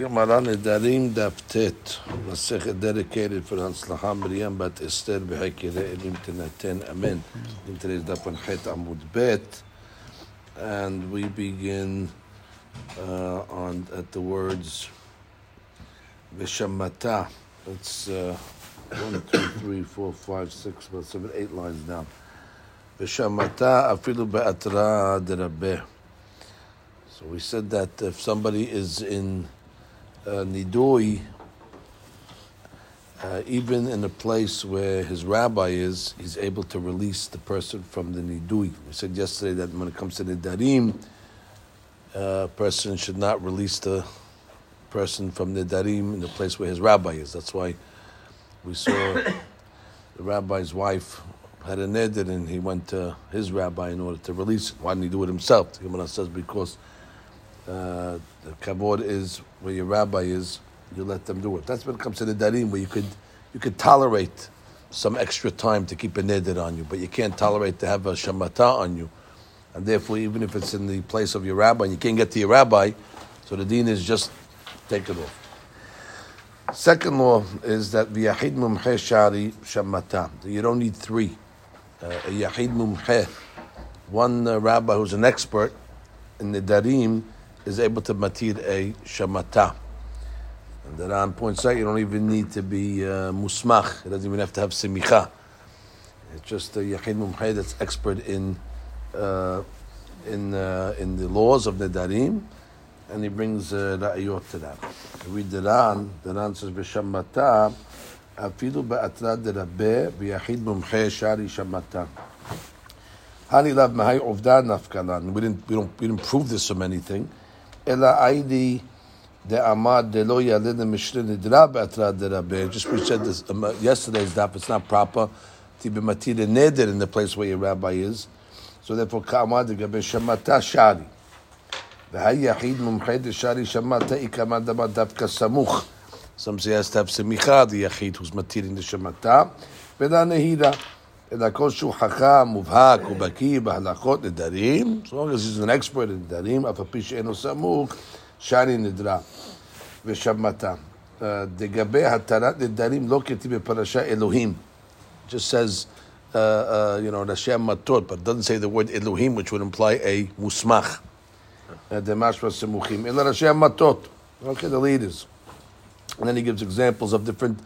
Gemara Nedarim Daftet, Masechet dedicated for Hanslacha Miriam Bat Esther Behekire Elim Tenaten Amen. In today's Daf on Het Amud Bet, and we begin uh, on at the words Vishamata. It's uh, one, two, three, four, five, six, seven, eight lines down. Vishamata Afilu Be'atra Derabeh. So we said that if somebody is in Nidui, uh, even in a place where his rabbi is, he's able to release the person from the Nidui. We said yesterday that when it comes to Nidarim, a person should not release the person from the Nidarim in the place where his rabbi is. That's why we saw the rabbi's wife had a neder and he went to his rabbi in order to release it. Why didn't he do it himself? The Gemara says because uh, the kavod is where your rabbi is, you let them do it. That's when it comes to the darim, where you could you could tolerate some extra time to keep a neder on you, but you can't tolerate to have a shamata on you, and therefore, even if it's in the place of your rabbi and you can't get to your rabbi, so the deen is just take it off. Second law is that v'yahid mumhe shari shamata. You don't need three. Uh, a yahid mumhe, one uh, rabbi who's an expert in the darim is able to matir a shamata. And the Ran points out you don't even need to be uh, musmach. It doesn't even have to have simicha. It's just a yachid mumhay that's expert in uh, in uh, in the laws of the darim, and he brings uh, ra'ayot to that. We read the Ran. The Ran says b'shamata afilu ba'atra derabeh b'yachid mumhay shari shamata. We didn't we don't we didn't prove this from anything. אלא היידי דאמר דלא ילד המשנה נדרה בהתראה דרבה. Just we said this um, yesterday's daf, it's not proper to be matira neder in the place where your rabbi is. So therefore, כאמר לגבי שמתה שרי. והי יחיד מומחה דשרי שמתה איקמא דבר דווקא סמוך. Some say has to have semicha, the yachid who's matirin the shemata, ולא נהירה. אלא כל שהוא חכם, מובהק ובקיא בהלכות נדרים, as long as he's an expert in נדרים, אף על פי שאינו סמוך, שני נדרה ושמתה. לגבי התרת נדרים לא כתיב בפרשה אלוהים. just says, uh, uh, you know, Hashem matot, but doesn't say the word Elohim, which would imply a musmach. דמשמע סמוכים, אלא ראשי המטות. Okay, the leaders. And then he gives examples of different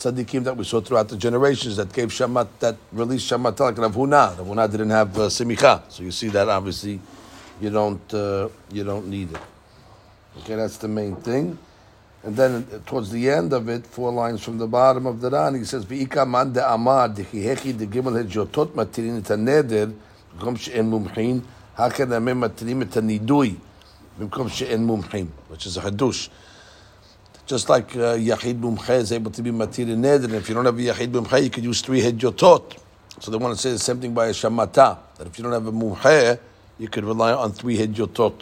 tzaddikim that we saw throughout the generations that gave shamat, that released shamat Rav Huna. Rav Huna didn't have uh, simicha, so you see that obviously you don't uh, you don't need it. Okay, that's the main thing. And then uh, towards the end of it, four lines from the bottom of the Ran, he says, "V'ika man de amar dechihechi de gimel hejotot matirin et haneder she'en mumchin haken amem matirin et hanidui b'kom she'en mumchin," which is a hadush Just like uh, Yahid Mumche is able to be Matir Neder, and if you don't have a Yahid Mumche, you could use three Hedjotot. So they want to say the same thing by a Shamata, that if you don't have a Mumche, you could rely on three Hedjotot.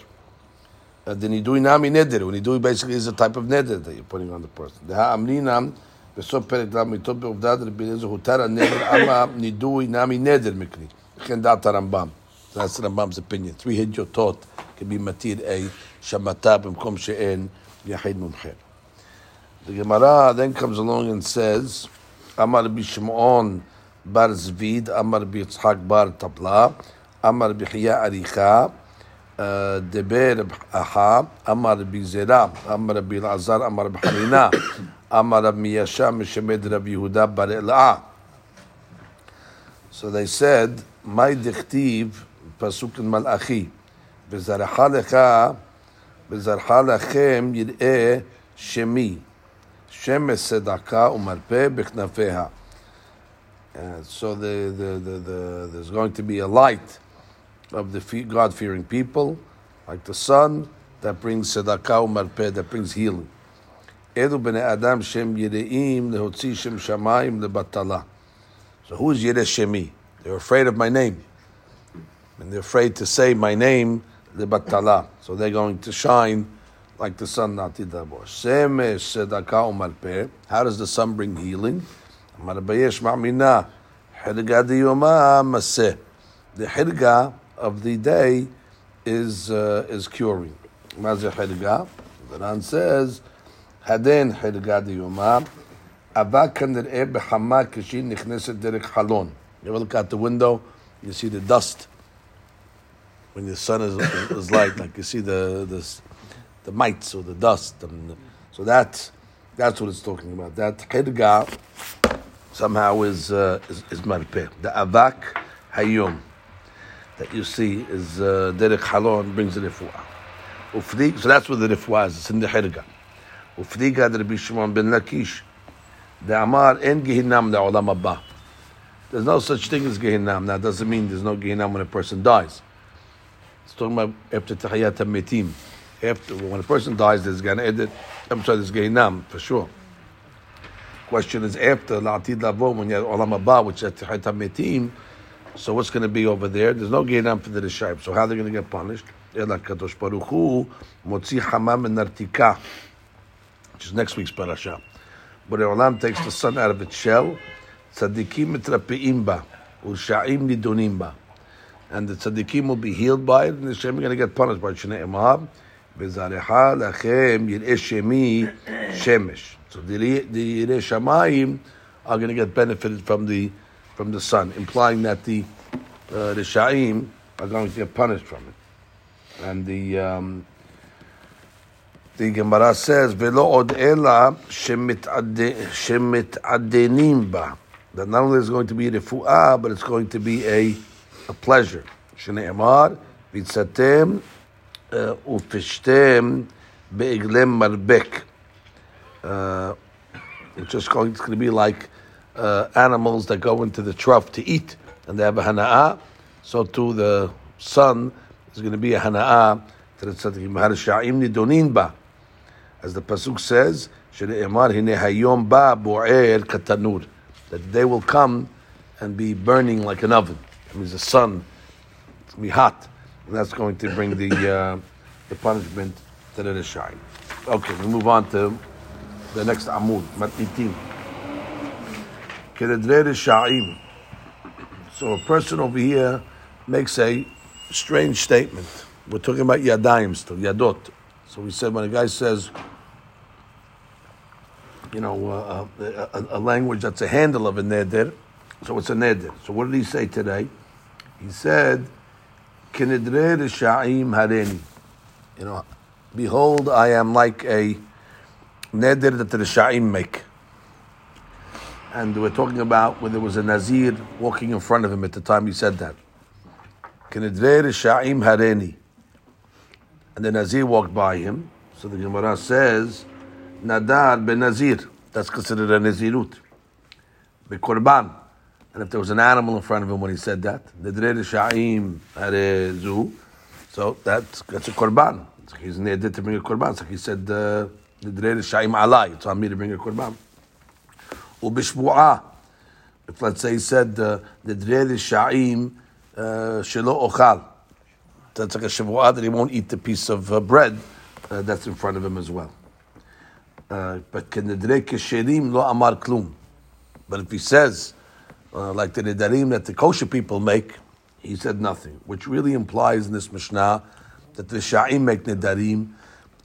Uh, the Nidui Nami Neder, Nidui basically is a type of Neder that you're putting on the person. The Ha'amrinam, בסוף פרק ל' מיתות בעובדת רבי אליעזר הותר הנדר אמה נידוי נמי נדר מקרי. לכן דעת הרמב"ם. That's Rambam's opinion. Three hedjotot can be matir a shamata במקום שאין יחיד מומחה. The Gemara then comes along and says, Amar Bishimon bar Zvid, Amar Bitzhak bar Tabla, Amar Bichya Aricha, uh, Deber Aha, Amar Bizera, Amar Bilazar, Amar Bharina, Amar Miyasha, Mishemed Rabbi Yehuda bar Ela'ah. So they said, My dichtiv, Pasuk in Malachi, lecha, Bezarcha lechem yir'eh shemi. Umarpeh b'knafeha. So the, the, the, the, there's going to be a light of the God-fearing people, like the sun, that brings tzedakah umarpeh, that brings healing. Edu adam shem yireim lehotzi shem shamayim lebatala. So who is Yireh Shemi? They're afraid of my name. And they're afraid to say my name, lebatala. So they're going to shine like the sun natidabor. Semesh sedaka umarpeh. How does the sun bring healing? Amar bayesh ma'mina. Hirga diyoma maseh. The hirga of the day is uh, is curing. Mazeh hirga. The Ran says hadin חלגה דיומה, אבק כנראה בחמה כשהיא נכנסת דרך חלון. You ever look out the window, you see the dust when the sun is, is light, like you see the, the, the mites or the dust. And, so that's that's what it's talking about. That chidga somehow is uh, is, is. The avak hayom that you see is uh, derek halon brings the refuah. So that's what the refuah is. It's in the chidga. Ufrig the Rabbi Shimon ben Lakish. The Amar en Gehinam the Olam Abba. There's no such thing as Gehinam. Now, doesn't mean there's no Gehinam when a person dies. It's talking about after Tahiyat Metim. After when a person dies, there's Gan Eden. I'm sorry, there's Gehinam for sure. Question is after La'atid Lavo when you have Olam Abba, which is Metim. So what's going to be over there? There's no Gehinam for the Rishayim. So how are they going to get punished? Ela Kadosh Baruch Hu Motzi Hamam Nartika, which is next week's parasha. But the Olam takes the sun out of its shell. Tzadikim mitrapeim ba, u'sha'im nidonim ba. And the tzadikim will be healed by it, and the Shem are going to get punished by. Shnei Emab, shemi shemesh. So the yir'eh shamayim are going to get benefited from the from the sun, implying that the uh, the sha'im are going to get punished from it. And the um, the Gemara says, "Velo od ela shemit'adenim ba." That not only is going to be a refuah, but it's going to be a, a pleasure. Be'iglem marbek. Uh, It's just going. To be like uh, animals that go into the trough to eat, and they have a hana'ah. So too the sun is going to be a hana'ah to the tzaddikim. Harisha'im nidonin ba as the pasuk says, "Shneimar hine hayom ba bo'er katanur," that they will come and be burning like an oven. It means the sun, it's going to be hot, and that's going to bring the uh, the punishment to the shine. Okay, we move on to the next amud, sha'im. So a person over here makes a strange statement. We're talking about yadayim still, yadot. So we said when a guy says, you know, uh, a, a, language that's a handle of a neder, so it's a neder. So what did he say today? He said, "Kinedre sha'im hareni." You know, behold, I am like a neder that the sha'im make. And we're talking about when there was a nazir walking in front of him at the time he said that. Kinedre sha'im hareni. And the Nazir walked by him. So the Gemara says, Nadar ben Nazir. That's considered a Nazirut. The Korban. And if there was an animal in front of him when he said that, the Nadre Sha'im Harezu. So that's, that's a Korban. So he's needed to bring a Korban. So he said, the Nadre Sha'im Alai. It's on me to bring a Korban. Ubishbu'ah. If let's say he said, the Nadre Sha'im Shelo Ochal that's like a shavuah that he won't eat the piece of uh, bread uh, that's in front of him as well. Uh, but kenedre kesherim lo amar klum. But if he says, uh, like the nedarim that the kosher people make, he said nothing, which really implies in this mishnah that the sha'im make nedarim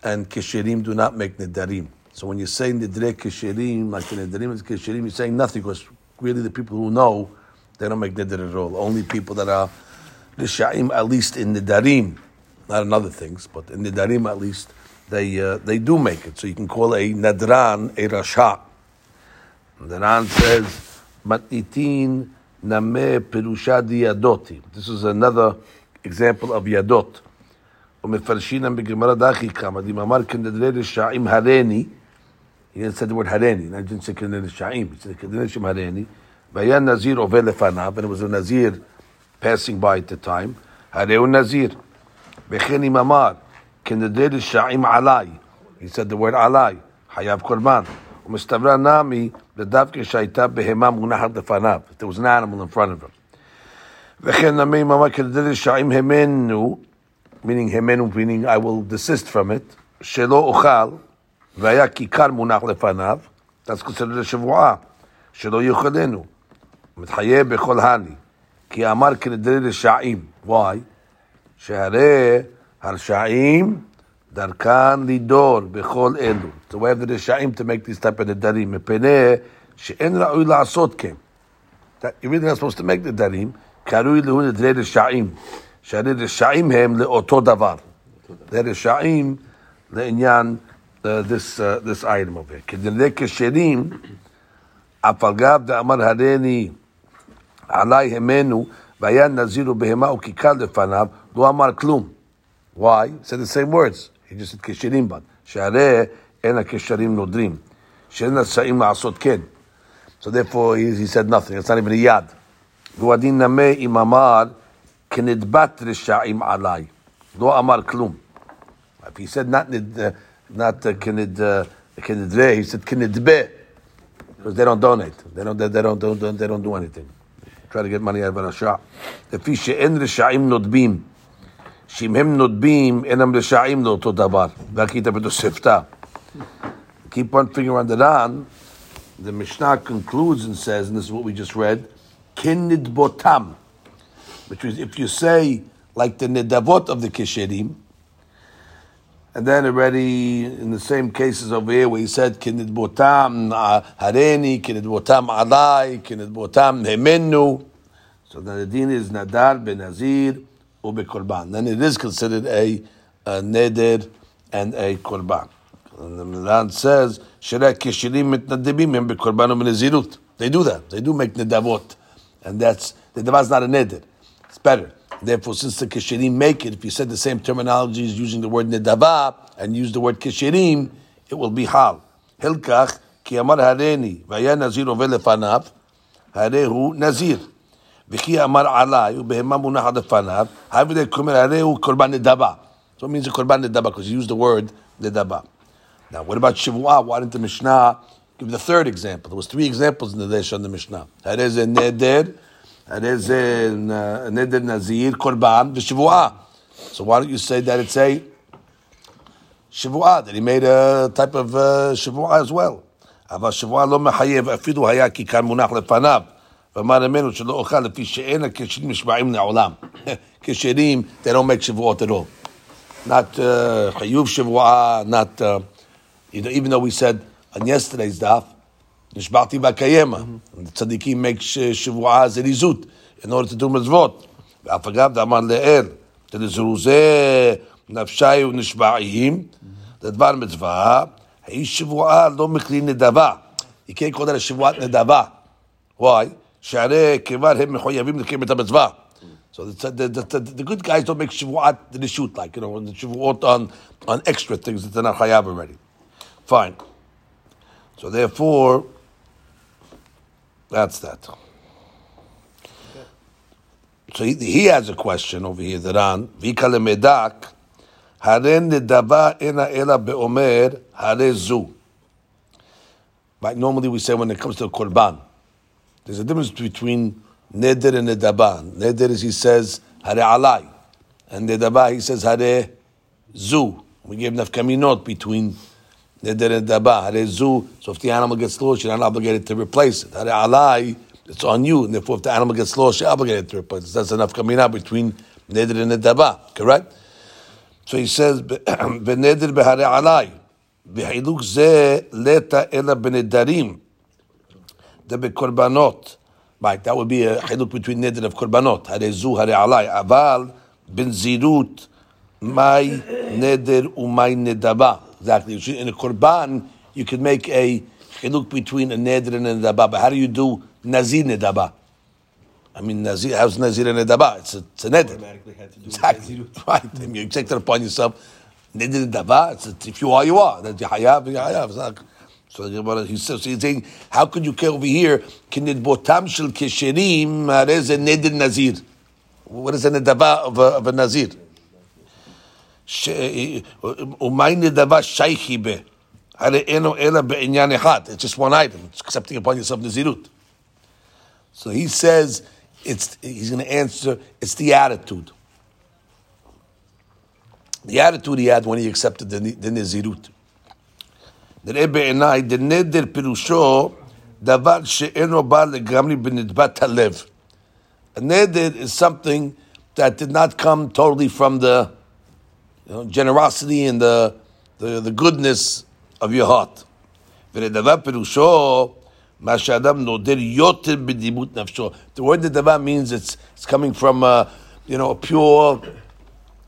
and kesherim do not make nedarim. So when you say nedre kesherim, like the nedarim is kesherim, you're saying nothing because really the people who know, they don't make neder at all. Only people that are the Sha'im, at least in the Darim, not in other things, but in the Darim at least, they uh, they do make it. So you can call a Nadran a Rasha. The Ran says, Matnitin Name Perusha Yadoti. This is another example of Yadot. ומפרשינם בגמרא דחי כמה, דמאמר כנדרי רשעים הרני, he didn't say the word הרני, he didn't say כנדרי רשעים, he said כנדרי רשעים הרני, והיה נזיר עובר לפניו, and it was a נזיר passing by at the time, Hareu Nazir. Becheni Mamar, Kinedid Sha'im Alai. He said the word Alai, Hayav Korban. ומסתברה נמי בדווקא שהייתה בהמה מונחת לפניו, there was an animal in front of him. וכן נמי ממה כדי שעם המנו, meaning המנו, meaning I will desist from it, שלא אוכל, והיה כיכר מונח לפניו, אז כוסלו לשבועה, שלא יאכלנו. מתחייב בכל הני, כי אמר כדי לשעים, why? שהרי הרשעים דרכן לידור בכל אלו. It's the way of the רשעים to make these type of נדרים, מפני שאין ראוי לעשות כן. That you're really not supposed to make נדרים, קרוי לו נדרי רשעים, שהרי רשעים הם לאותו דבר. זה רשעים לעניין uh, this, uh, this item over here. כדנדי כשרים, אף על גב דאמר הריני עלי המנו, והיה נזיר ובהמה וכיכר לפניו, לא אמר כלום. Why? He said the same words. He just said כשרים בן. שהרי אין הקשרים נודרים. שאין רשאים לעשות כן. So therefore he, he said nothing. It's not even a yad. והוא הדין נמה אם אמר כנדבת רשעים עליי. לא אמר כלום. If he said not, nid, uh, not uh, כנד, uh, כנדרה, he said כנדבה. Because they don't donate. They don't, they, they don't, don't, they don't do anything. Try to get money out of הרשע. לפי שאין רשעים נודבים. שאם הם נודבים, לאותו דבר. בתוספתא. Keep one finger on the Ran. The Mishnah concludes and says, and this is what we just read, kin nidbotam, which is if you say like the nidavot of the kishirim. and then already in the same cases over here where he said kinidbotam uh, hareni, kinidbotam alai, kinidbotam hemenu. So the din is nadar ben Azir ube korban. Then it is considered a, a neder and a korban. And the Milan says, "Shirek kishirim mitnadibim hem bekorban u'menezirut." They do that. They do make nedavot, and that's the is not a neder. It's better. Therefore, since the kishirim make it, if you said the same terminology as using the word nedavah and use the word kishirim, it will be hal. Hilkach ki amar hareni vaya nazir over lefanav nazir. וכי אמר עליי, ובהמה מונחת לפניו, הווה דקומר הרי הוא קורבן נדבה. So it means a korban nedaba because you use the word nedaba. Now, what about Shavuah? Why didn't the Mishnah give the third example? There was three examples in the Desh on the Mishnah. That is a neder, that is a neder nazir, korban, the Shavuah. So why don't you say that it's a Shavuah, that he made a type of uh, Shavuah as well. אבל שבועה לא מחייב, אפילו היה כיכר מונח לפניו. ואמר ממנו שלא אוכל לפי שאין הכשרים נשבעים לעולם. כשרים, they don't make שבועות at all. Not uh, חיוב שבועה, not... Uh, even though we said on yesterday's daf, נשבעתי. The tzaddikim make שבועה זריזות in order to do מצוות. ואף אגב, דאמר לאל, תלזרוזי נפשי ונשבעים, זה דבר מצווה, האיש שבועה לא מכלי נדבה. Call that a שבועת נדבה. Why? שהרי כבר הם מחויבים לקיים את המצווה. So the, the, the, the, good guys don't make shavuot the shoot like, you know, the shavuot on, on extra things that they're not chayav already. Fine. So therefore, that's that. So he, he has a question over here, the Ran. Vika lemedak, haren nedava ena ela beomer hare zu. Right, normally we say when it comes to a korban, there's a difference between neder and nedaba. Neder is he says hare alai, and nedaba he says hare zu. We gave nafkaminot between neder and nedaba. Hare zu. So if the animal gets lost, you're not obligated to replace it. Hare alai, it's on you, and therefore if the animal gets lost, you're obligated to replace it. That's enough kaminah between neder and nedaba. Correct? So he says beneder behare alai. בחילוק זה לטה אלא בנדרים. the bekorbanot. Right, that would be a hiduk between neder of korbanot. Harezu hare alai aval ben zirut my neder umay nedaba. Exactly. In a korban, you could make a hiduk between a neder and a nedaba. But how do you do nazir nedaba? I mean, Nazir, how's Nazir and Nedaba? It's a, it's a neder. Exactly. Right. I mean, you take that upon yourself. Neder Nedaba, it's a, if you are, you are. That's your hayav, your hayav. It's not, so he says, so he's saying, how could you care over here? Kinid botam shel kesherim, harez a neder nazir. What is a nedaba of a, of a nazir? ומאי נדבה שייכי בה? הרי אינו אלא בעניין אחד. It's just one item. It's accepting upon yourself נזירות. So he says, it's, he's going to answer, it's the attitude. The attitude he had when he accepted the, the נזירות. נראה בעיניי, דנדר פירושו דבר שאינו בא לגמרי בנדבת הלב. A neder is something that did not come totally from the you know, generosity and the, the, the goodness of your heart. ונדבה פירושו מה שאדם נודר יותר בדימות נפשו. The word נדבה means it's, it's coming from a, you know, a pure,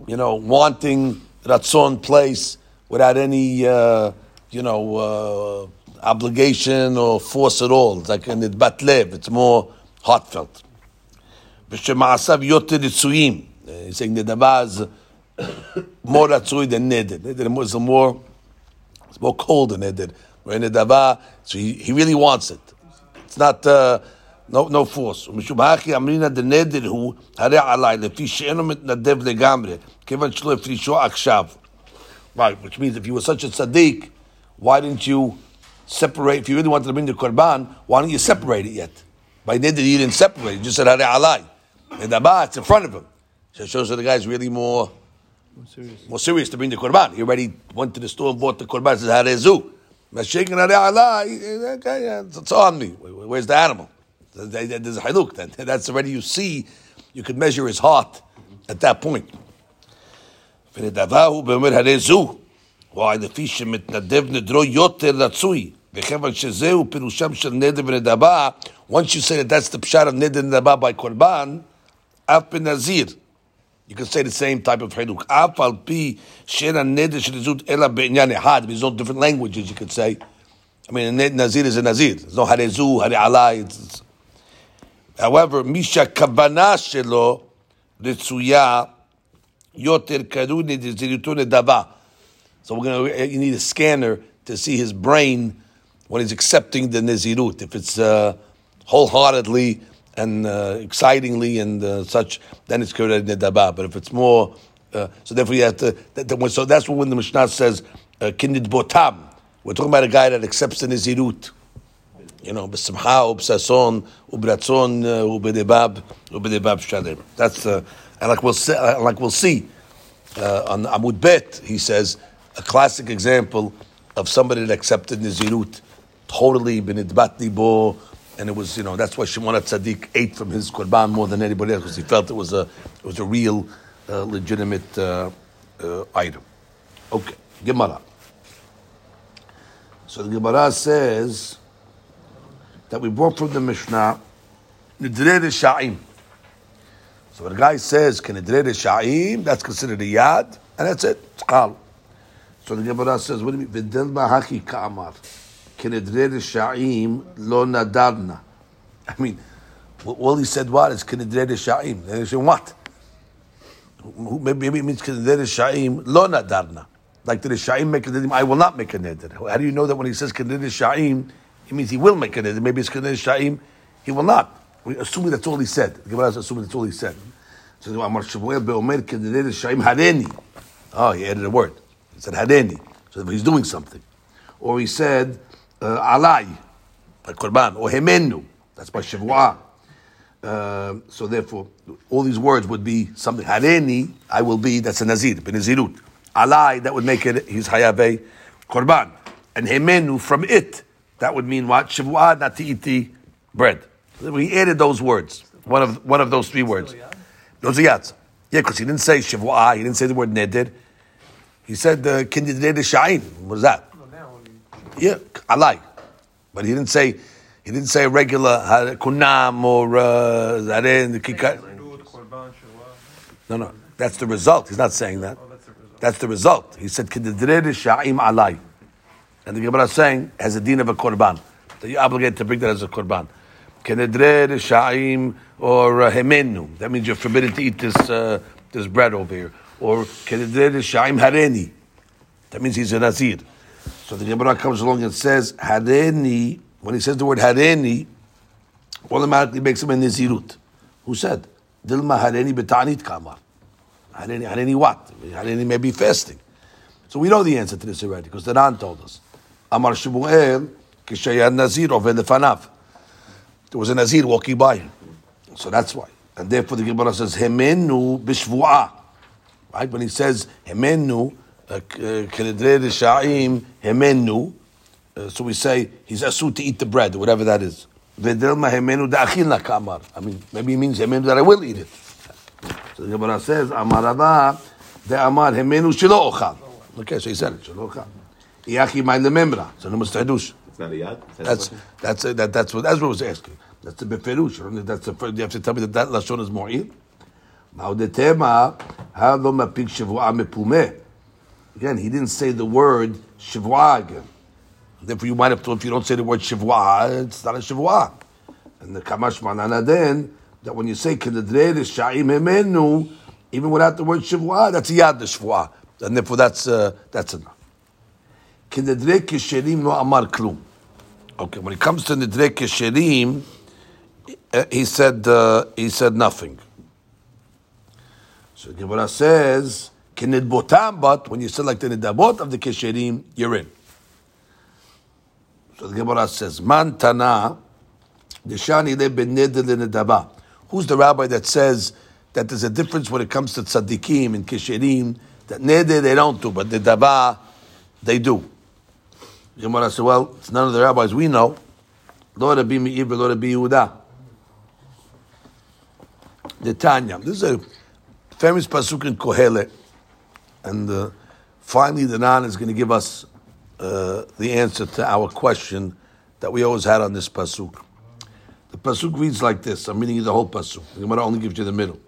you know, wanting ratzon place without any, uh, you know, uh, obligation or force at all. It's like a nidbat lev. It's more heartfelt. ושמעשיו יותר רצויים. He's saying נדבה is more רצוי than נדר. נדר is more, it's more cold than נדר. Nedava, so he, he really wants it. It's not uh, no no force. ומשום הכי אמרינא דנדר הוא הרי עליי לפי שאינו מתנדב לגמרי, כיוון שלא הפרישו עכשיו. Right, which means if you were such a tzaddik, why didn't you separate? If you really wanted to bring the korban, why don't you separate it yet? By neder you didn't separate. You just said hare alai. Nedaba, it's in front of him. So it shows that the guy's really more more serious. more serious to bring the korban. He already went to the store and bought the korban. Says harezu. Mashikin alai. Okay, yeah, it's on me. Where's the animal? There's a haluk. That's already you see. You could measure his heart at that point. ונדבה באמת הרי זו, וואי לפי שמתנדב נדרו יותר רצוי, וכיוון שזהו פירושם של נדר ונדבה, once you say that that's the pshat of נדר ונדבה by קורבן, אף בנזיר. You can say the same type of חילוק. אף על פי שאין הנדר של נזירות אלא בעניין אחד, there's no different languages you could say. I mean, a nazir is a nazir. There's no הרי זו, הרי עליי. However, מי שהכוונה שלו רצויה yoter karuni dava. So we're gonna you need a scanner to see his brain when he's accepting the nizirut. If it's uh, wholeheartedly and uh, excitingly and uh, such, then it's karuni nedaba. But if it's more, uh, so therefore you have to. That, that, so that's when the Mishnah says uh, kindid botam. We're talking about a guy that accepts the nizirut. You know, b'simcha, u'b'sason, u'b'ratzon, u'b'debab, u'b'debab shalim. That's uh, and like we'll see, uh, like we'll see uh, on Amud Bet, he says a classic example of somebody that accepted Nizirut totally benidbat libo, and it was you know that's why Shimon Tzaddik ate from his korban more than anybody else because he felt it was a it was a real uh, legitimate uh, uh, item. Okay, Gemara. So the Gemara says that we brought from the Mishnah Nidre Sha'im. So when a guy says Kenedre Sha'im, that's considered a yad, and that's it. It's qal. So the Gemara says, what do you mean? V'del ma'haki ka'amar. Kenedre Sha'im lo nadarna. I mean, all he said what is Kenedre Sha'im. And he said, what? Maybe it means Kenedre Sha'im lo nadarna. Like the Sha'im make a I will not make a neder. How do you know that when he says Kenedre Sha'im, it means he will make a neder. Maybe it's Kenedre Sha'im, he will not. We assuming that's all he said. The Gemara is assuming that's all he said. So Amar Shmuel be'omer kededer shaim hareni. Oh, he added a word. He said hareni. So he's doing something. Or he said uh, alai, by korban, or hemenu. That's by shavuah. Uh, so therefore, all these words would be something. Hareni, I will be. That's a nazir, benazirut. Alai, that would make it. He's hayabe korban. And hemenu from it, that would mean what? Shavuah, not to eat the bread. We added those words. One of one of those three words. Those are. Yeah, because he didn't say shavua. He didn't say the word neder. He said uh, sha'in. What is that? Yeah, I like, but he didn't say he didn't say regular kunam or uh, zaren No, no, that's the result. He's not saying that. That's the result. He said kindidre sha'im alai, and the Gemara is saying has a din of a korban. So you're obligated to bring that as a korban. Kenedre Sha'im or uh, Hemenu. That means you're forbidden to eat this uh, this bread over here. Or Sha'im Hareni. That means he's a Nazir. So the Gemara comes along and says Hareni. When he says the word Hareni, automatically makes him a Nazirut. Who said? Dilma Hareni betanit kamar. Hareni, Hareni what? Hareni may be fasting. So we know the answer to this already because the Ran told us. Amar Shmuel kishayan Nazir over the fanav there was a Nazir walking by. So that's why. And therefore the Gemara says, Hemenu bishvu'ah. Right? When he says hemenu, uh, uh, hemenu, uh, so we say he's asu to eat the bread, whatever that is. Vedelma hemenu da'achilna kamar. I mean, maybe he means hemenu that I will eat it. So the Gemara says, amarava de'amar hemenu shilo ochal. Okay, so he said it, shilo ochal. Iachi my lememra. So no mustahadush. It's not a yad? That's, that's, that, that's, what, Ezra was asking. That's the beferush. That's the, you have to tell me that that lashon is mu'ir. Again, he didn't say the word shavua again. Therefore, you might have thought if you don't say the word shavua, it's not a shavua. And the kamash manana then that when you say kededre sha'im hemenu, even without the word shavua, that's yad shavua, and therefore that's uh, that's enough. Kededre kesherim no amar klum. Okay, when it comes to Nidre Kesherim, uh, he said uh, he said nothing. So the Gemara says, Kinidbotam, but when you say like the Nidabot of the Kesherim, you're in. So the Gemara says, Man Tana, Deshani le ben neder le nedaba. Who's the rabbi that says that there's a difference when it comes to tzaddikim and kesherim, that neder they don't do, but the nedaba they do. The Gemara said, well, it's none of the rabbis we know. Lo Rabbi Meir, lo Rabbi Yehuda. The Tanya. This is a famous pasuk in Kohelet, and uh, finally the Nan is going to give us uh, the answer to our question that we always had on this pasuk. The pasuk reads like this. I'm reading you the whole pasuk. The Gemara only gives you the middle.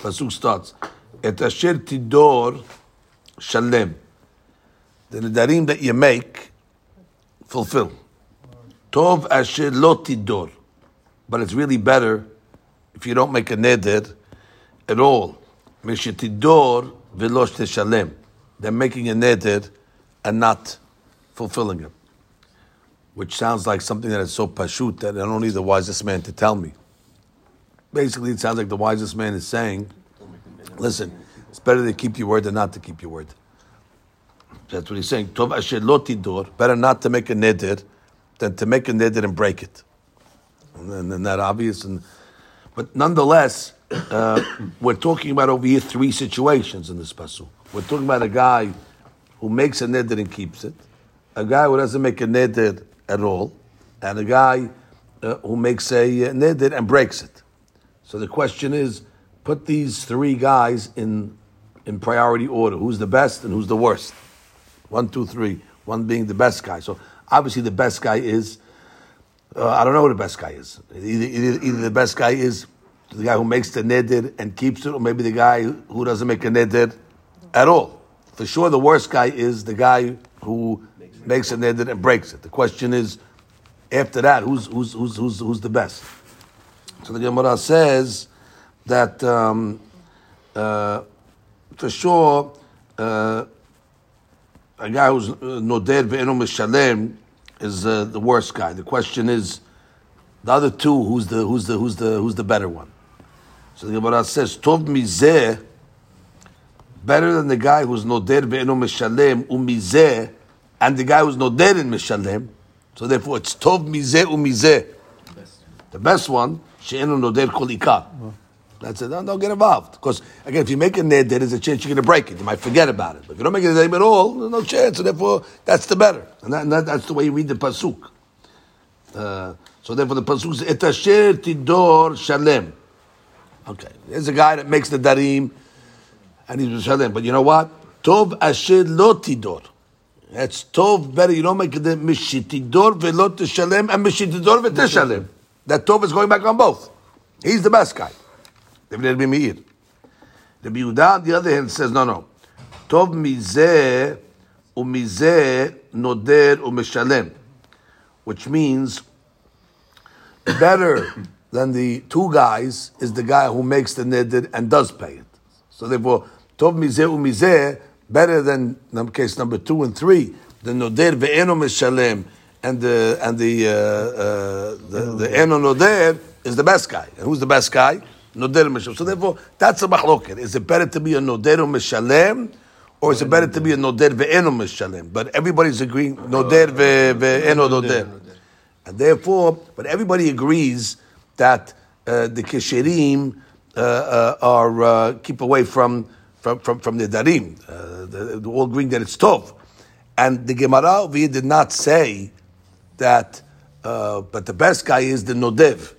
Pasuk starts. Et asher tidor shalem. The nedarim that you make, fulfill. Tov asher lo tidor. But it's really better if you don't make a neder at all. Mishetidor velosh teshalem. Than making a neder and not fulfilling it. Which sounds like something that is so pashut that I don't need the wisest man to tell me. Basically, it sounds like the wisest man is saying, listen, it's better to keep your word than not to keep your word. That's what he's saying. Tov asher. Better not to make a neder than to make a neder and break it. And then and that obvious. And but nonetheless, uh, we're talking about over here three situations in this pasuk. We're talking about a guy who makes a neder and keeps it, a guy who doesn't make a neder at all, and a guy uh, who makes a uh, neder and breaks it. So the question is, put these three guys in in priority order. Who's the best and who's the worst? One, two, three. One being the best guy. So obviously the best guy is. Uh, I don't know who the best guy is. Either, either, either the best guy is the guy who makes the neder and keeps it, or maybe the guy who doesn't make a neder at all. For sure, the worst guy is the guy who makes a neder and breaks it. The question is, after that, who's who's who's who's, who's the best? So the Gemara says that um, uh, for sure. Uh, a guy who's uh, noder ve'enu mishalem is uh, the worst guy. The question is, the other two, who's the who's the who's the who's the better one? So the Gemara says, Tov mizeh, better than the guy who's noder ve'enu mishalem umizeh, and the guy who's noder in mishalem. So therefore, it's tov mizeh umizeh. The best one, she'enu noder kol ikar. That's it. Don't, get involved. Because, again, if you make a neder, there's a chance you're going to break it. You might forget about it. But if you don't make a neder at all, there's no chance. So therefore, that's the better. And, that, and that, that's the way you read the Pasuk. Uh, so therefore, the Pasuk says, Et asher tidor shalem. Okay. There's a guy that makes the darim, and he's shalem. But you know what? Tov asher lo tidor. That's tov better. You don't make the mishitidor velo teshalem and mishitidor v'teshalem. That tov is going back on both. He's the best guy. Rabbi Meir. Rabbi Yehuda, on the other hand, says, no, no. Tov mizeh umizeh noder umeshalem. Which means better than the two guys is the guy who makes the neder and does pay it. So therefore, tov mizeh umizeh, better than case number two and three, the noder ve'eno meshalem and the and the uh, uh, the, the eno noder is the best guy. And who's the best guy? Noder meshalem. So therefore, that's a machloket. Is it better to be a noder meshalem? Or is it better to be a noder ve'eno meshalem? But everybody's agreeing noder ve- ve'eno noder. And therefore, but everybody agrees that uh, the kesherim uh, uh, are uh, keep away from from from, from the darim. Uh, the- all agreeing that it's tov. And the Gemara over did not say that, uh, but the best guy is the nodev.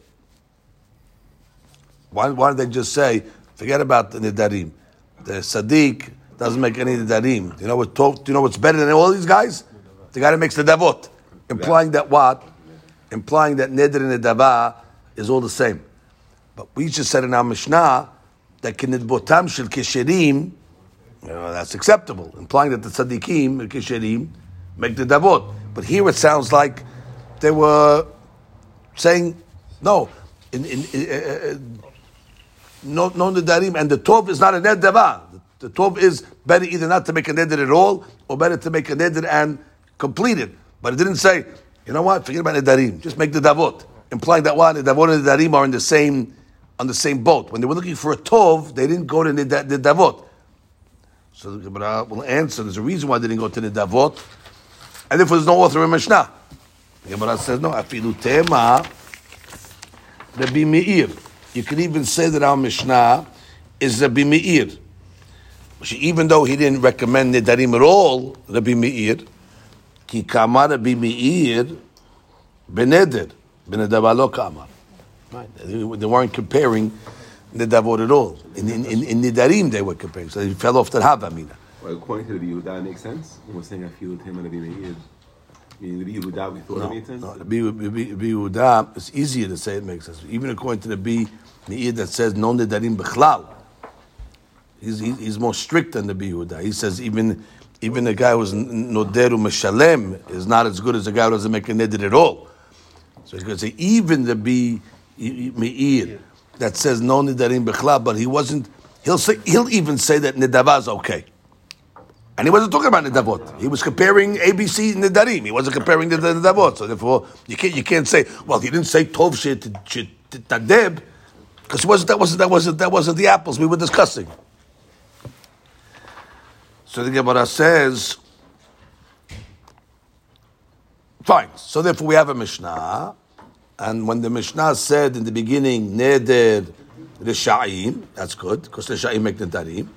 Why, why did they just say, forget about the nedarim? the Sadiq doesn't make any Nidarim. You know what? Do you know what's better than all these guys? The guy that makes the Davot, implying that what? Implying that Neder and Nedava is all the same. But we just said in our Mishnah that Kinidbotam Shel Kesherim, that's acceptable, implying that the Tzaddikim, the make the Davot. But here it sounds like they were saying, no, in, in, in, uh, uh no, no Nidarim, and the Tov is not a Ned Dava. The, the Tov is better either not to make a Neder at all, or better to make a Neder and complete it. But it didn't say, you know what, forget about Nidarim, just make the Davot. Implying that what, the Davot and the Nidarim are in the same, on the same boat. When they were looking for a Tov, they didn't go to the, the Davot. So the Gemara will answer, there's a reason why they didn't go to the Davot, and therefore there's no author in Mishnah. The Gemara says, no, afilu tema Rabbi Meir. You can even say that our Mishnah is Rabbi Meir. Even though he didn't recommend Nidarim at all, Rabbi Meir, ki kamar Rabbi Meir beneder. Right. They weren't comparing Nidavot at all. In, in, in, in Nidarim they were comparing, so they fell off the Havamina. Well, according to the Yehuda, that makes sense. We're saying I feel with him and Rabbi Meir. Rabbi Yehuda, we thought no, it made sense? No, Rabbi, Yehuda, it's easier to say it makes sense. Even according to the B Meir that says, no nedarim bechlal. He's, he's more strict than the Yehuda. He says even even a guy who's noderu meshalem is not as good as a guy who doesn't make a neder at all. So going to say even the B Meir that says no nidarim bechlal, but he wasn't. He'll say he'll even say that nedava is okay. And he wasn't talking about Nidavot. He was comparing ABC Nidarim. He wasn't comparing the Nidavot. So therefore, you can't, you can't say, well, he didn't say Tov Tadeb, because wasn't, that, wasn't, that, wasn't, that wasn't the apples we were discussing. So the Gemara says, fine. So therefore, we have a Mishnah. And when the Mishnah said in the beginning, Neder Risha'im, that's good, because Risha'im make Nidarim.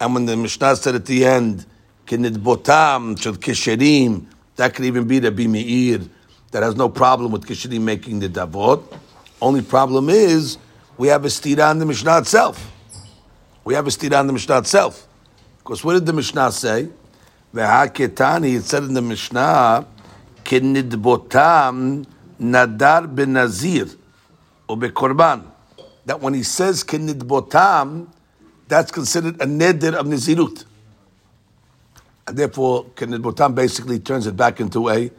And when the Mishnah said at the end, botam shel kisherim, that could even be the bimeir that has no problem with kisherim making the davot. Only problem is we have a stira on the Mishnah itself. We have a stira on the Mishnah itself. Because what did the Mishnah say? V'ha'ketani, it said in the Mishnah, botam nadar ben benazir or bekorban. That when he says botam that's considered a neder of nizirut. And therefore, Kened Botam basically turns it back into a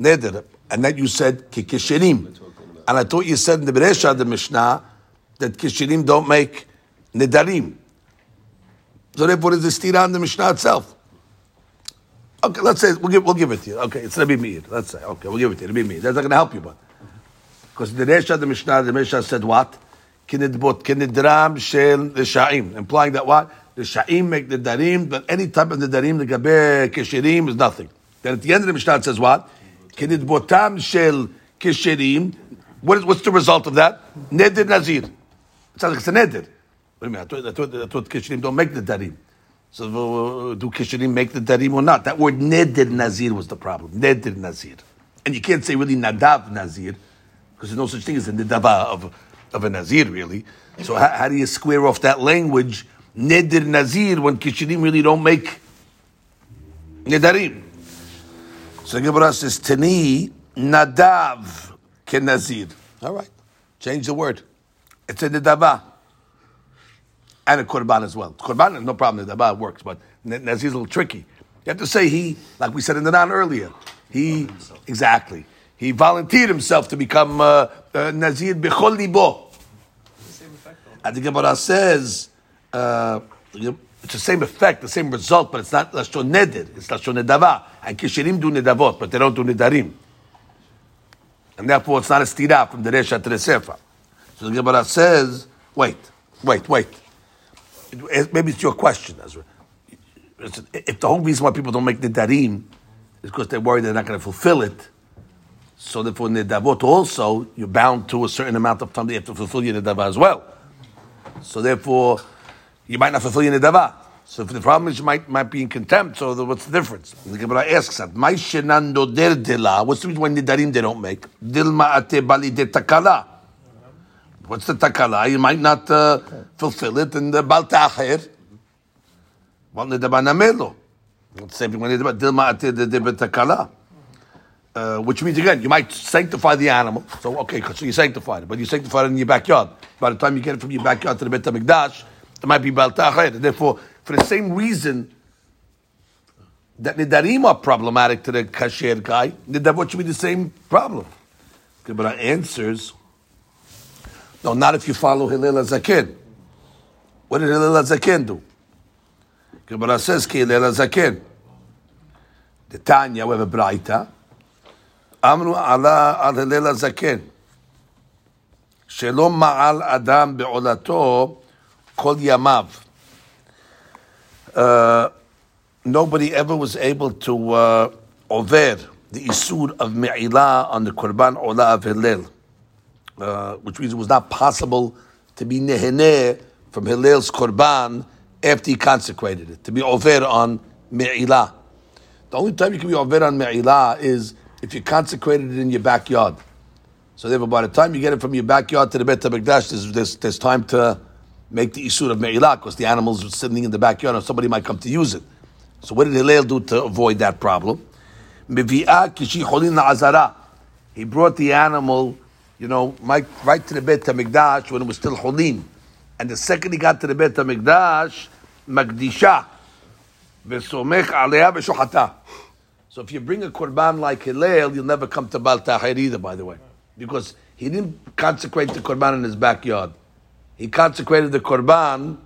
neder. And that you said kikishirim. And I thought you said in the Beresha, the Mishnah, that kishirim don't make nedarim. So therefore, there's a stira on the Mishnah itself. Okay, let's say we'll give, we'll give it to you. Okay, it's Rabbi Meir. Let's say okay, we'll give it to you. Rabbi Meir. That's not going to help you, but because the Resha, the Mishnah, the Mishnah said what? kinidbot, kinidram shel sha'im, implying that what? The sha'im make the darim, but any type of the darim, the gabe kesherim is nothing. Then at the end of the Mishnah it says what? Kinidbotam shel kesherim. What is, what's the result of that? Nedir nazir. It sounds like it's a nedir. What do you mean? I thought, I thought, I thought kesherim don't make the darim. So uh, do kesherim make the darim or not? That word nedir nazir was the problem. Nedir nazir. And you can't say really nadav nazir, because there's no such thing as a nidava of of a Nazir, really. So how, how do you square off that language? Nedir Nazir, when Kishirim really don't make Nedarim. So Gemara says, Tani Nadav Ken Nazir. All right. Change the word. It's a Nedava. And a Korban as well. Korban, no problem, Nedava works, but Nazir is a little tricky. You have to say he, like we said in the non earlier, he, exactly. He volunteered himself to become uh, uh, Nazir Bechol Libo. And the Gemara says uh, it's the same effect, the same result, but it's not Lashon Neder, it's Lashon Nedava. And Kishirim do Nedavot, but they don't do Nedarim. And therefore it's not a stira from the Resha to the Seifa. So the Gemara says, wait, wait, wait. Maybe it's your question, Ezra. If the whole reason why people don't make Nedarim is because they're worried they're not going to fulfill it, so therefore, nedavot also, you're bound to a certain amount of time that you have to fulfill your nedavah as well. So therefore, you might not fulfill your nedavah. So if the problem is you might, might be in contempt, so the, what's the difference? The Gemara asks that. My shenando der dila. What's the reason why nidarim they don't make? Dilma ate bali de takala. What's the takala? You might not uh, fulfill it, in the baltacher, Well, nedaba namelo. Same thing when dilma de uh, which means again, you might sanctify the animal. So okay, so you sanctified it, but you sanctified it in your backyard. By the time you get it from your backyard to the Bet Hamikdash, it might be baltachet. Therefore, for the same reason that nidarim are problematic to the kasher guy, nidavot should be the same problem. Okay, but our answers, no, not if you follow Hillel Zakin. What did Hillel Zakin do? Gemara says ki Hillel Zakin. The Tanya, we have a Braita. אמרו עלה על הלל הזקן, שלא מעל אדם בעולתו כל ימיו. Nobody ever was able to uh, over the isur of me'ilah on the korban olah of Hillel, uh, which means it was not possible to be neheneh from Hillel's korban after he consecrated it, to be over on me'ilah. The only time you can be over on me'ilah is if you consecrated it in your backyard. So therefore, by the time you get it from your backyard to the Bet HaMikdash, there's, there's, there's time to make the Isur of Me'ilah, because the animals are sitting in the backyard and somebody might come to use it. So what did Hillel do to avoid that problem? He brought the animal, you know, Mike, right to the Beit HaMikdash when it was still Cholim. And the second he got to the Beit HaMikdash, Magdisha, Vesomech So if you bring a Qurban like Hillel, you'll never come to Bal Tahir either, by the way. Because he didn't consecrate the Qurban in his backyard. He consecrated the Qurban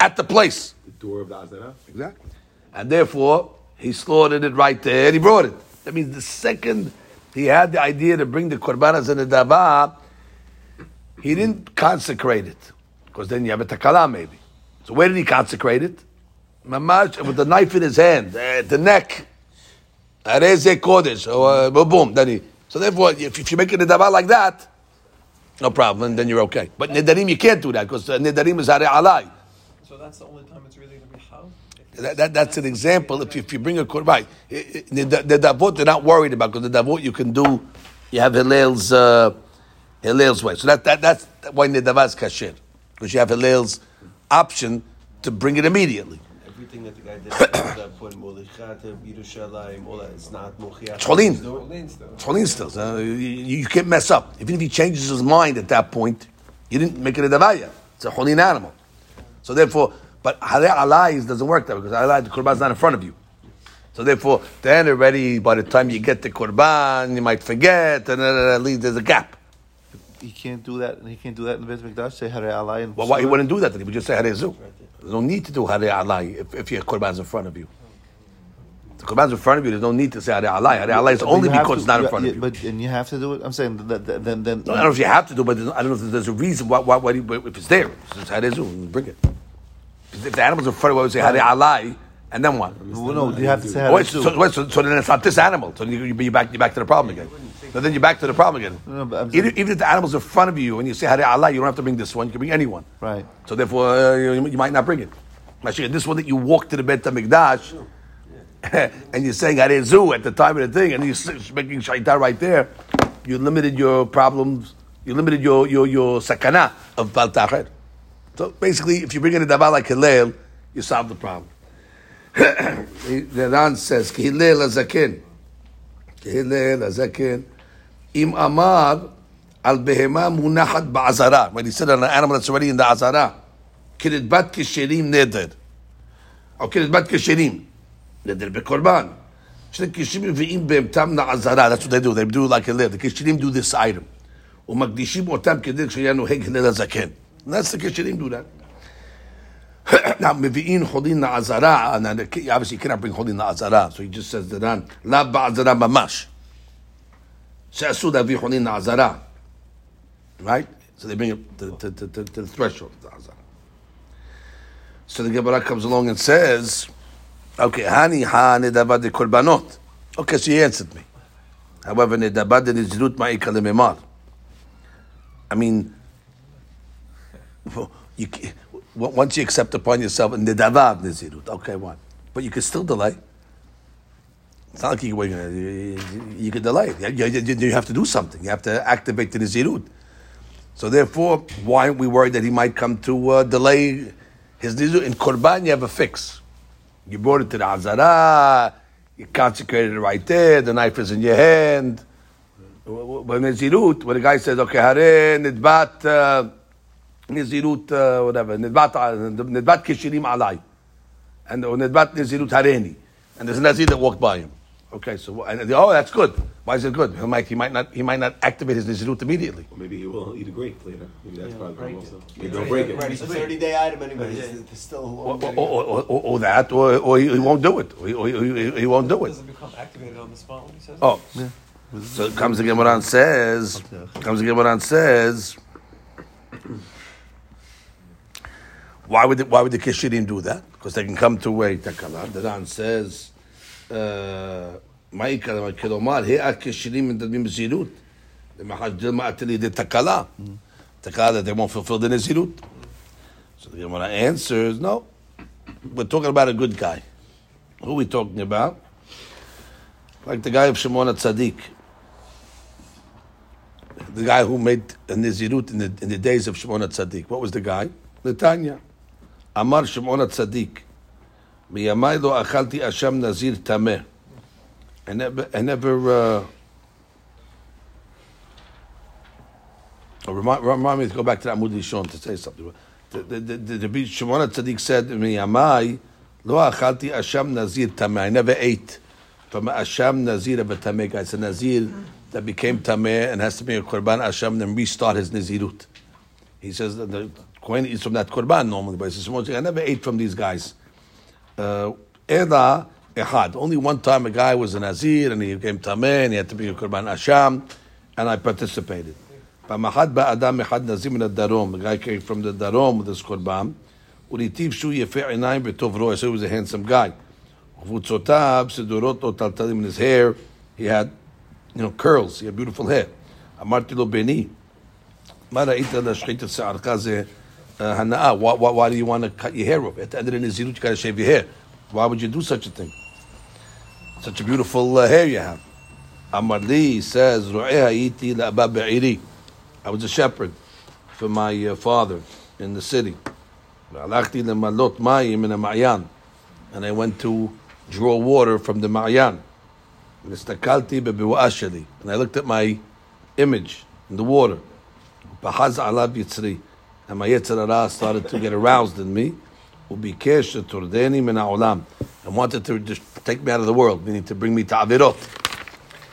at the place. The door of the Azara? Exactly. And therefore, he slaughtered it right there and he brought it. That means the second he had the idea to bring the korban as an adaba, he didn't consecrate it. Because then you have a takala maybe. So where did he consecrate it? Mamash, with the knife in his hand, uh, the neck. Areze Kodesh, uh, boom, then he. So therefore, if, you make a davar like that, no problem, then you're okay. But nedarim, you can't do that because uh, nedarim is hare alai. So that's the only time it's really going to be how. That, that, that's an example. If you, if you bring a korban, the davot they're not worried about because the davot you can do, you have Hillel's uh, Hillel's way. So that, that that's why nedavar is kasher because you have Hillel's option to bring it immediately everything that the guy did at that point, Yerushalayim, all that, it's not Mochiach. Cholin. Cholin still. Uh, you, you, can't mess up. Even if he changes his mind at that point, you didn't make it a davaya. It's a Cholin animal. So therefore, but Hare Alais doesn't work that because Alai, the Qurban is not in front of you. So therefore, then already, by the time you get the Qurban, you might forget, and then at least there's a gap. He can't do that. He can't do that in the Beit Mikdash. Say Hare Alai. Well, why he wouldn't do that? Then he would just say Hare Zu. There's no need to do Hare Alai if, if your Qurban's in front of you. The Qurban's in front of you, there's no need to say Hare Alai. Hare Alai is only because to, it's not in front yeah, of you. But and you have to do it. I'm saying that, that, then then. No, I don't know if you have to do, but I don't know if there's a reason why. why, why if it's there, it's Hare Zu, bring it. If the animal's in front of you, I would say Hare Alai. And then what? Well, no, you have to say Hare so, so, so, so, then it's not this animal. So you, you, back, you're back to the problem again. So then you're back to the problem again. No, no, even, even, if the animal's in front of you and you say Hare Allah, you don't have to bring this one. You can bring anyone. Right. So therefore, uh, you, you, might not bring it. This one that you walk to the Bet HaMikdash and you're saying Hare Zu at the time of the thing and you're making shaitan right there, you limited your problems, you limited your, your, your sakana of Baltachet. So basically, if you bring in a davar like Hillel, you solve the problem. the Ran says, Hillel azakin. Hillel azakin. Im amar al behema munachat ba'azara. When he said on an animal that's already in the azara. כנדבת כשרים נדר. או כנדבת כשרים. נדר בקורבן. שני כשרים מביאים בהמתם לעזרה. That's what they do. They do like a live. The כשרים do this item. ומקדישים אותם כדי כשיהיה נוהג הלל הזקן. And that's the Kishirim do that. now, Mevi'in Chodin Azara, and obviously you cannot bring Chodin Azara, so he just says the Ran, La Ba'azara Mamash. She'asu Davi Chodin Azara. Right? So they bring it to, to, to, to, to the threshold of the Azara. So the Gemara comes along and says, Okay, Hani Ha Nedabad de Korbanot. Okay, so he answered me. However, Nedabad de Nizrut Ma'ikal Memar. I mean, you once you accept upon yourself in the davav nizirut, okay, one, but you can still delay. It's not like you, you, you can delay. You, you, have to do something. You have to activate the nizirut. So therefore, why aren't we worried that he might come to uh, delay his nizirut? In korban, you have a fix. You brought it to the Hazara, you consecrated it right there, the knife is in your hand. When Nezirut, when the guy says, okay, Hare Nidbat, uh, Nezirut, uh, whatever, Nidbat, Nidbat Kishirim Alai. And or Nidbat Nezirut Hareni. And there's a Nazir that walked by him. Okay, so and oh, that's good. Why is it good? He might, he might not, he might not activate his nizirut immediately. Or maybe he will eat a grape later. Maybe that's part of the break problem also. it. Maybe don't break it. Right, it's a 30 day item anyway. It's, it's still a Or, long or, or, or, or that, or, or he, he won't do it. Or he, or he, he won't do it. Does it become activated on the spot when he says Oh, so it comes again. What on says comes again. What on says. Why would the, why would the kishirim do that? Because they can come to a takala. The Ran says, uh, "Ma'ika kilomar he at kishirim and the mizirut." The mahaj dilma atili the takala, takala that they won't fulfill the nezirut. So the Gemara answers, "No, we're talking about a good guy. Who are we talking about?" Like the guy of Shimon Tzaddik. The guy who made a Nizirut in the, in the days of Shimon Tzaddik. What was the guy? Netanya. Amar Shimon Tzaddik. Miyamai lo achalti Asham Nazir Tameh. I never, I never, uh, oh, remind, remind me to go back to that Amud Rishon to say something. The, the, the, the, the Shimon Tzaddik said, achalti Asham Nazir Tameh. I never ate from Asham Nazir of a Tameh guy. It's a Nazir that became Tameh and has to be a Korban Asham and restart his Nazirut. He says that the Kohen eats from that Korban normally, but he says, I never ate from these guys. Uh, Eda Ehad. Only one time a guy was a Nazir and he became Tameh and he had to be a Korban Asham and I participated. Mahad Ba'adam Ehad Nazir min Darom. The guy came from the Darom with this Korban. Uritiv Shu Yefeh Einayim B'tov Roy. So he was a handsome guy. Uvutzotab, Sidurot, Taltalim in his hair. He had, you know, curls. He had beautiful hair. Amarti lo beni. מה ראית להשחית את שערך זה uh. Ah, why, why, why, do you want to cut your hair off? At the end of the Nizirut, you got to shave your hair. Why would you do such a thing? Such a beautiful uh, hair you have. Amarli says, I was a shepherd for my uh, father in the city. And I went to draw water from the Ma'yan. And I looked at my image in the water פחז עליו יצרי. And my יצר הרע started to get aroused in me. וביקש שתורדני מן העולם. And wanted to just take me out of the world, meaning to bring me to Avirot.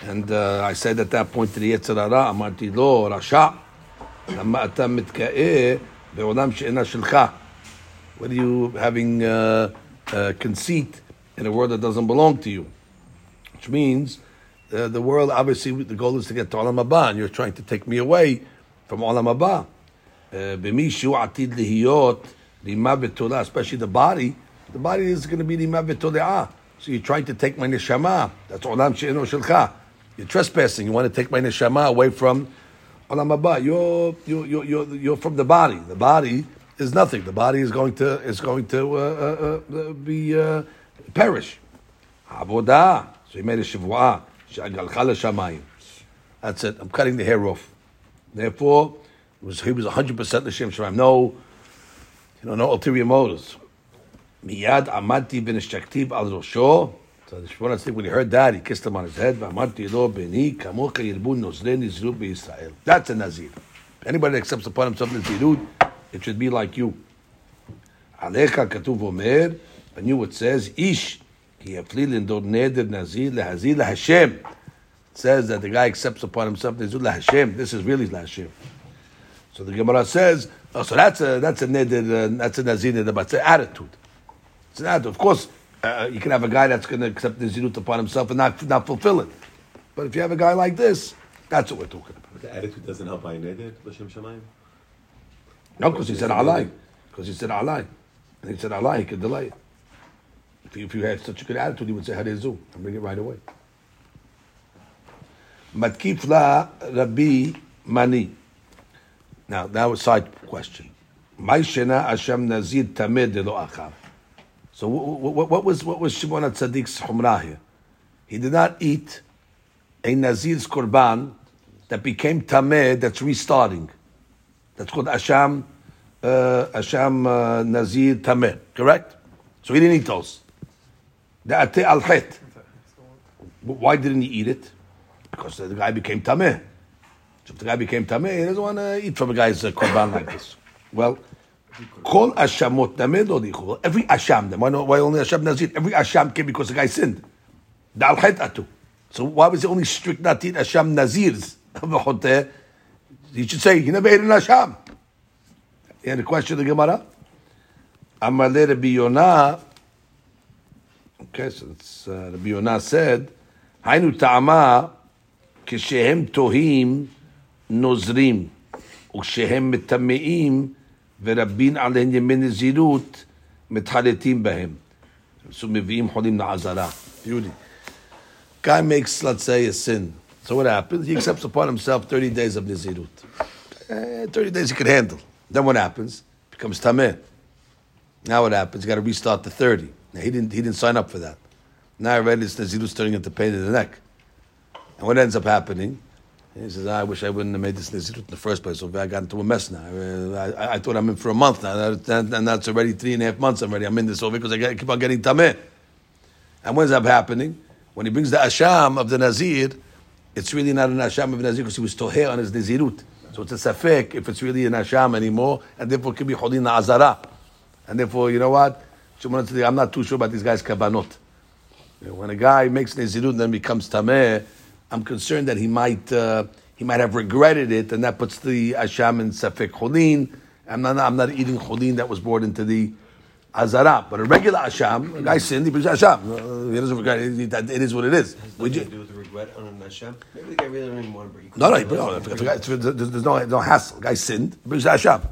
And uh, I said at that point to the יצר הרע, אמרתי לו, רשע, למה אתה מתגאה בעולם שאינה שלך? What are you having uh, uh, conceit in a world that doesn't belong to you? Which means uh, the world, obviously, the goal is to get to Olam Haba, and you're trying to take me away from Olam Haba. Uh, במי שהוא עתיד להיות רימה בתולה, especially the body, the body is going to be רימה בתולעה. So you're trying to take my neshama. That's Olam she'eno shelcha. You're trespassing. You want to take my neshama away from Olam Haba. You're, you're, you're, you're, you're from the body. The body is nothing. The body is going to is going to uh, uh, uh, be uh, perish. Avodah. So he made a shivua. Shagalcha l'shamayim. That's it. I'm cutting the hair off. Therefore, it was, he was 100 percent l'shem shemaim. No, you know, no ulterior motives. Miyad amati ben shaktiv al rosho. So the Shimon HaTzadik, when he heard that, he kissed him on his head. V'amarti lo beni kamocha yirbun nozre nizru b'Yisrael. That's a nazir. Anybody that accepts upon himself nazirut, it should be like you. Alecha katuv omer, and you it says, Ish, ki yafli lindor neder nazir lehazir leHashem. It says that the guy accepts upon himself nazir leHashem. This is really leHashem. So the Gemara says, oh, so that's a that's a neder, uh, that's a nazir neder, but it's an attitude. It's an attitude. Of course, uh, you can have a guy that's going to accept nazirut upon himself and not not fulfill it. But if you have a guy like this, that's what we're talking about. But the attitude doesn't help by neder, l'shem shamayim. No, because he said alai. Because he said alai. And he said alai, he could delay it. If you, if you had such a good attitude, he would say harezu and bring it right away. Matkif la Rabbi Mani. Now, now a side question. Mai shena Hashem nazir tamid lo achav. So what, was what was Shimon Tzadik's humrah here? He did not eat a nazir's korban that became tameh that's restarting. That's called Asham, uh, Asham uh, Nazir Tameh, correct? So he didn't eat those. The al. Why didn't he eat it? Because the guy became tameh. So if the guy became tameh, he doesn't want to eat from a guy's uh, korban like this. Well, kol ashamot. Every asham, then why, not, why only asham nazir? Every asham came because the guy sinned. Dal atu. So why was it only strict not to eat asham nazirs of He should say he never ate an asham. You had a question the Gemara. Amale Rabbi Okay, so it's, uh, Rabbi Yonah said, "Hainu ta'ama kishehem tohim." נוזרים, וכשהם מטמאים ורבים עליהם ימי נזירות, מתחרטים בהם. So מביאים חולים לעזרה. Beauty. Guy makes, let's say, a sin. So what happens? He accepts upon himself 30 days of Nizirut. Eh, 30 days he can handle. Then what happens? Becomes Tameh. Now what happens? You got to restart the 30. Now he didn't, he didn't sign up for that. Now already it's Nazirut starting into pain in the neck. And what ends up happening? He says, I wish I wouldn't have made this Nazirut in the first place. So I got into a mess now. I, I, I thought I'm in for a month now. And, that's already three and a half months already. I'm in this over because I get, keep on getting Tameh. And what that happening? When he brings the Asham of the Nazir, it's really not an Asham of the Nazir because he was Toheh on his Nazirut. So it's a Safek if it's really an Asham anymore, and therefore it can be Hodin Azara. And therefore, you know what? I'm not too sure about these guys' Kabanot. When a guy makes Nazirut and then becomes Tameh, I'm concerned that he might uh, he might have regretted it, and that puts the Asham in Safek Chodin. I'm not, I'm not eating Chodin that was brought into the Azara. But a regular Asham, a guy sinned, he brings Asham. Uh, he doesn't regret it. It is what it is. Has nothing to do with regret on an Hashem. Maybe the guy really don't even want to break. No, no, no. If, there's no, no hassle. Guy sinned, he brings Asham.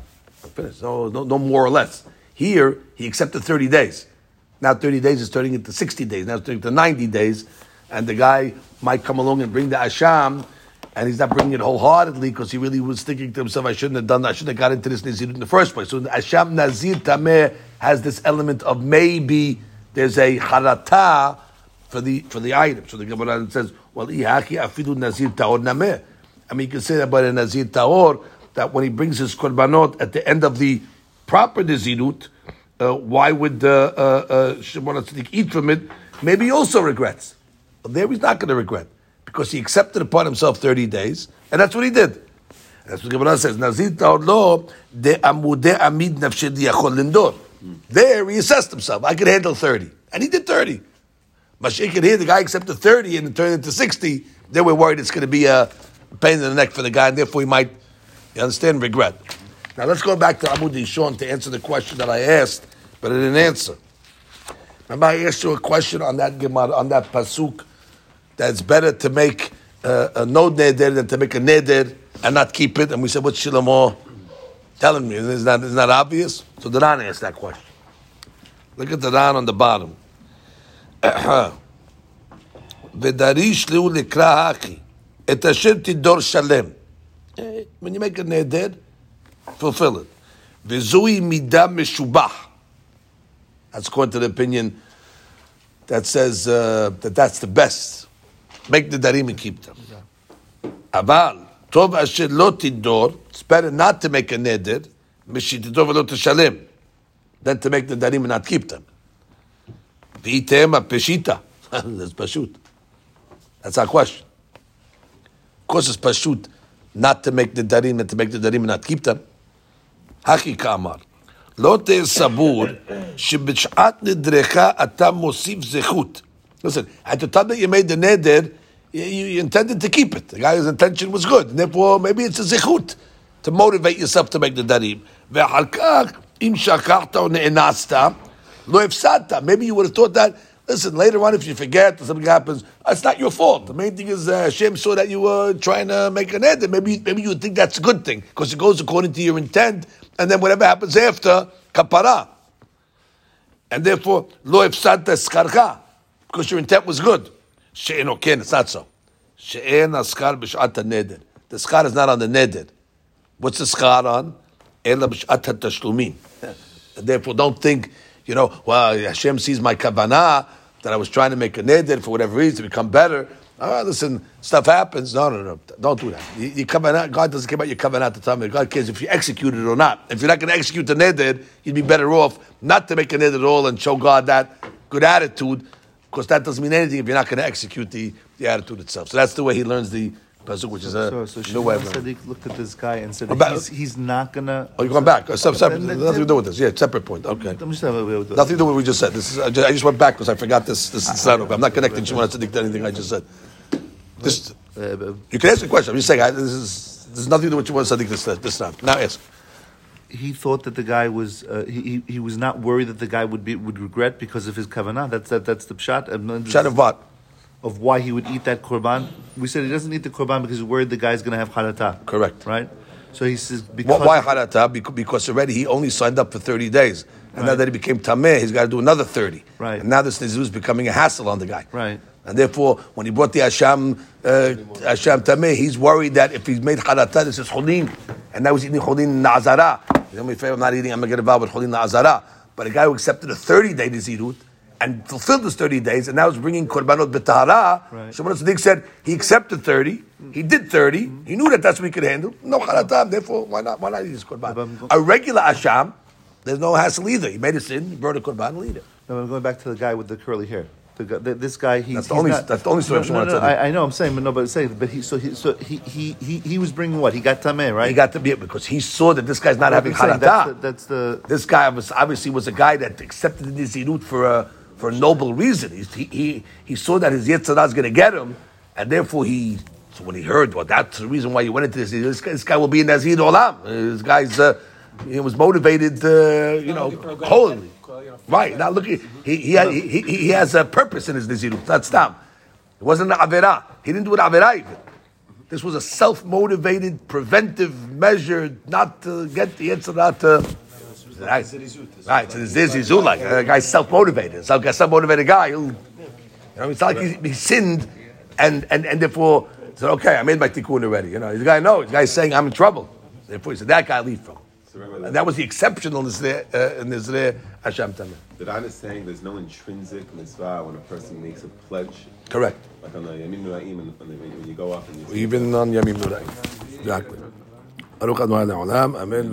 Finished. No, no, no more or less. Here, he accepted 30 days. Now 30 days is turning into 60 days. Now it's turning to 90 days. And the guy might come along and bring the Asham, and he's not bringing it wholeheartedly because he really was thinking to himself, I shouldn't have done that. I shouldn't have got into this Nazir in the first place. So the Asham Nazir Tameh has this element of maybe there's a harata for the for the item. So the Gemara says, well, ihaki afidu Nazir Tahor Nameh. I mean, you can say that about a Nazir Tahor, that when he brings his korbanot at the end of the proper Nazirut, uh, why would uh, uh, uh, Shimon HaTzadik eat from it? Maybe he also regrets. But there he's not going to regret because he accepted upon himself 30 days, and that's what he did. That's what Gemara says. Nazir lo de. There he assessed himself. I could handle 30. And he did 30. Mashiach could hear the guy accepted 30 and it turned into 60. Then we're worried it's going to be a pain in the neck for the guy, and therefore he might, you understand, regret. Now let's go back to Amud Rishon to answer the question that I asked, but I didn't answer. Remember, I asked you a question on that Gemara, on that pasuk, that it's better to make uh, a no neder than to make a neder and not keep it. And we said, what's Shlomo telling me? Is not, it's not obvious? So the Ran asked that question. Look at the Ran on the bottom. ודריש ליהו לקרא הכי, את אשר תדור shalem. When you make a neder, fulfill it. וזוהי מידה משובח. That's according to the opinion that says uh, that that's the best. Keep them. אבל, טוב אשר לא תדור, it's better not to make a neder, משתדור ולא תשלם, than to make not keep them. והיא תהמה פשיטה. That's pashut. That's our question. It's pashut not to make darim and to make not keep them. הכי כאמר, לא תהיה סבור שבשעת נדרך אתה מוסיף זכות. Listen, you made the neder, you, you, intended to keep it. The guy's intention was good. Therefore, maybe it's a zikhut to motivate yourself to make the darim. Maybe you would have thought that. Listen, later on, if you forget or something happens, it's not your fault. The main thing is uh, Hashem saw that you were trying to make an end. Maybe, maybe you would think that's a good thing because it goes according to your intent, and then whatever happens after, kapara. And therefore, lo ifsata skarcha, because your intent was good. She'en oken, it's not so. She'en askar b'shat neder. The skar is not on the neder. What's the skar on? Ela b'shat tashlumim. Therefore, don't think, you know, well, Hashem sees my kavanah, that I was trying to make a neder for whatever reason to become better. Oh, listen, stuff happens. No, no, no. Don't do that. You, you out, God doesn't care about your covenant at the time. God cares if you execute it or not. If you're not going to execute the neder, you'd be better off not to make a neder at all and show God that good attitude Because that doesn't mean anything if you're not going to execute the, the attitude itself. So that's the way he learns the pasuk, which is a So, so new way of learning. Sadiq looked at this guy and said he's, he's not gonna. Oh, you're going back. Sep- separate. Then- Nothing to do with this. Yeah, separate point. Okay. I'm just having a- Nothing to do with what we just said. This is, I ju- I just went back because I forgot this. This is not okay. I'm not connecting Shimon Tzadik to anything I just said. This, Uh, you can ask a question. I'm just saying, I, this is, there's nothing to do with Shimon Tzadik this, this time. Now ask. He thought that the guy was uh, he, he was not worried that the guy would be would regret because of his kavanah. That's that that's the pshat. Shot of what? of why he would eat that korban. We said he doesn't eat the korban because he's worried the guy's going to have harata. Correct. Right. So he says because Why harata? Because, already he only signed up for 30 days. And now that he became tameh, he's got to do another 30. Right. And now this is becoming a hassle on the guy. Right. And therefore, when he brought the Asham, uh, Asham tameh, he's worried that if he's made harata, this is chulin. And now he's eating chulin na'azara. He's only afraid I'm not eating, I'm going to get involved with chulin na'azara. But a guy who accepted a 30 day nizirut and fulfilled his 30 days and now is bringing korbanot b'tahara. Right. Shimon Tzaddik said he accepted 30, he did 30, mm-hmm. he knew that that's what he could handle. No haratam, therefore, why not, why not eat his korban? A regular Asham, there's no hassle either. He made a sin, he brought a korban, he'll. No, I'm going back to the guy with the curly hair. The guy, this guy, he's, That's the he's only- not- that's the only story No, Shimon no, no, I, I know. I'm saying, but no, but say, but he, so he, so he, he, he, he was bringing what? He got tameh, right? He got to be it because he saw that this guy's not having saying harata. that's the, that's the this guy was obviously was a guy that accepted the nizirut for a for a noble reason. He he he saw that his yitzhak is going to get him, and therefore he. So when he heard, well, that's the reason why he went into this. This guy, this guy will be in Nazir Olam. This guy's uh, he was motivated, uh, you know, holy. Right, not looking. He he, he he he has a purpose in his nizirut. That's tam. It wasn't an avera. He didn't do an avera even. This was a self-motivated, preventive measure not to get the yitzhak to. Right. Right, so this like a guy's self-motivated. So a self-motivated guy, who, you know, it's like he, he sinned and, and, and therefore said, okay, I made my tikkun already. You know, the guy knows. The guy's saying, I'm in trouble. Therefore, he said, that guy leave from. And that was the exceptionalness there, uh, in Israel, Hashem Tameh. The Ran is saying there's no intrinsic mitzvah when a person makes a pledge, Correct. like on the Yamin Nu'aim, when, you go up and you Even on Yamim Nurai. Exactly.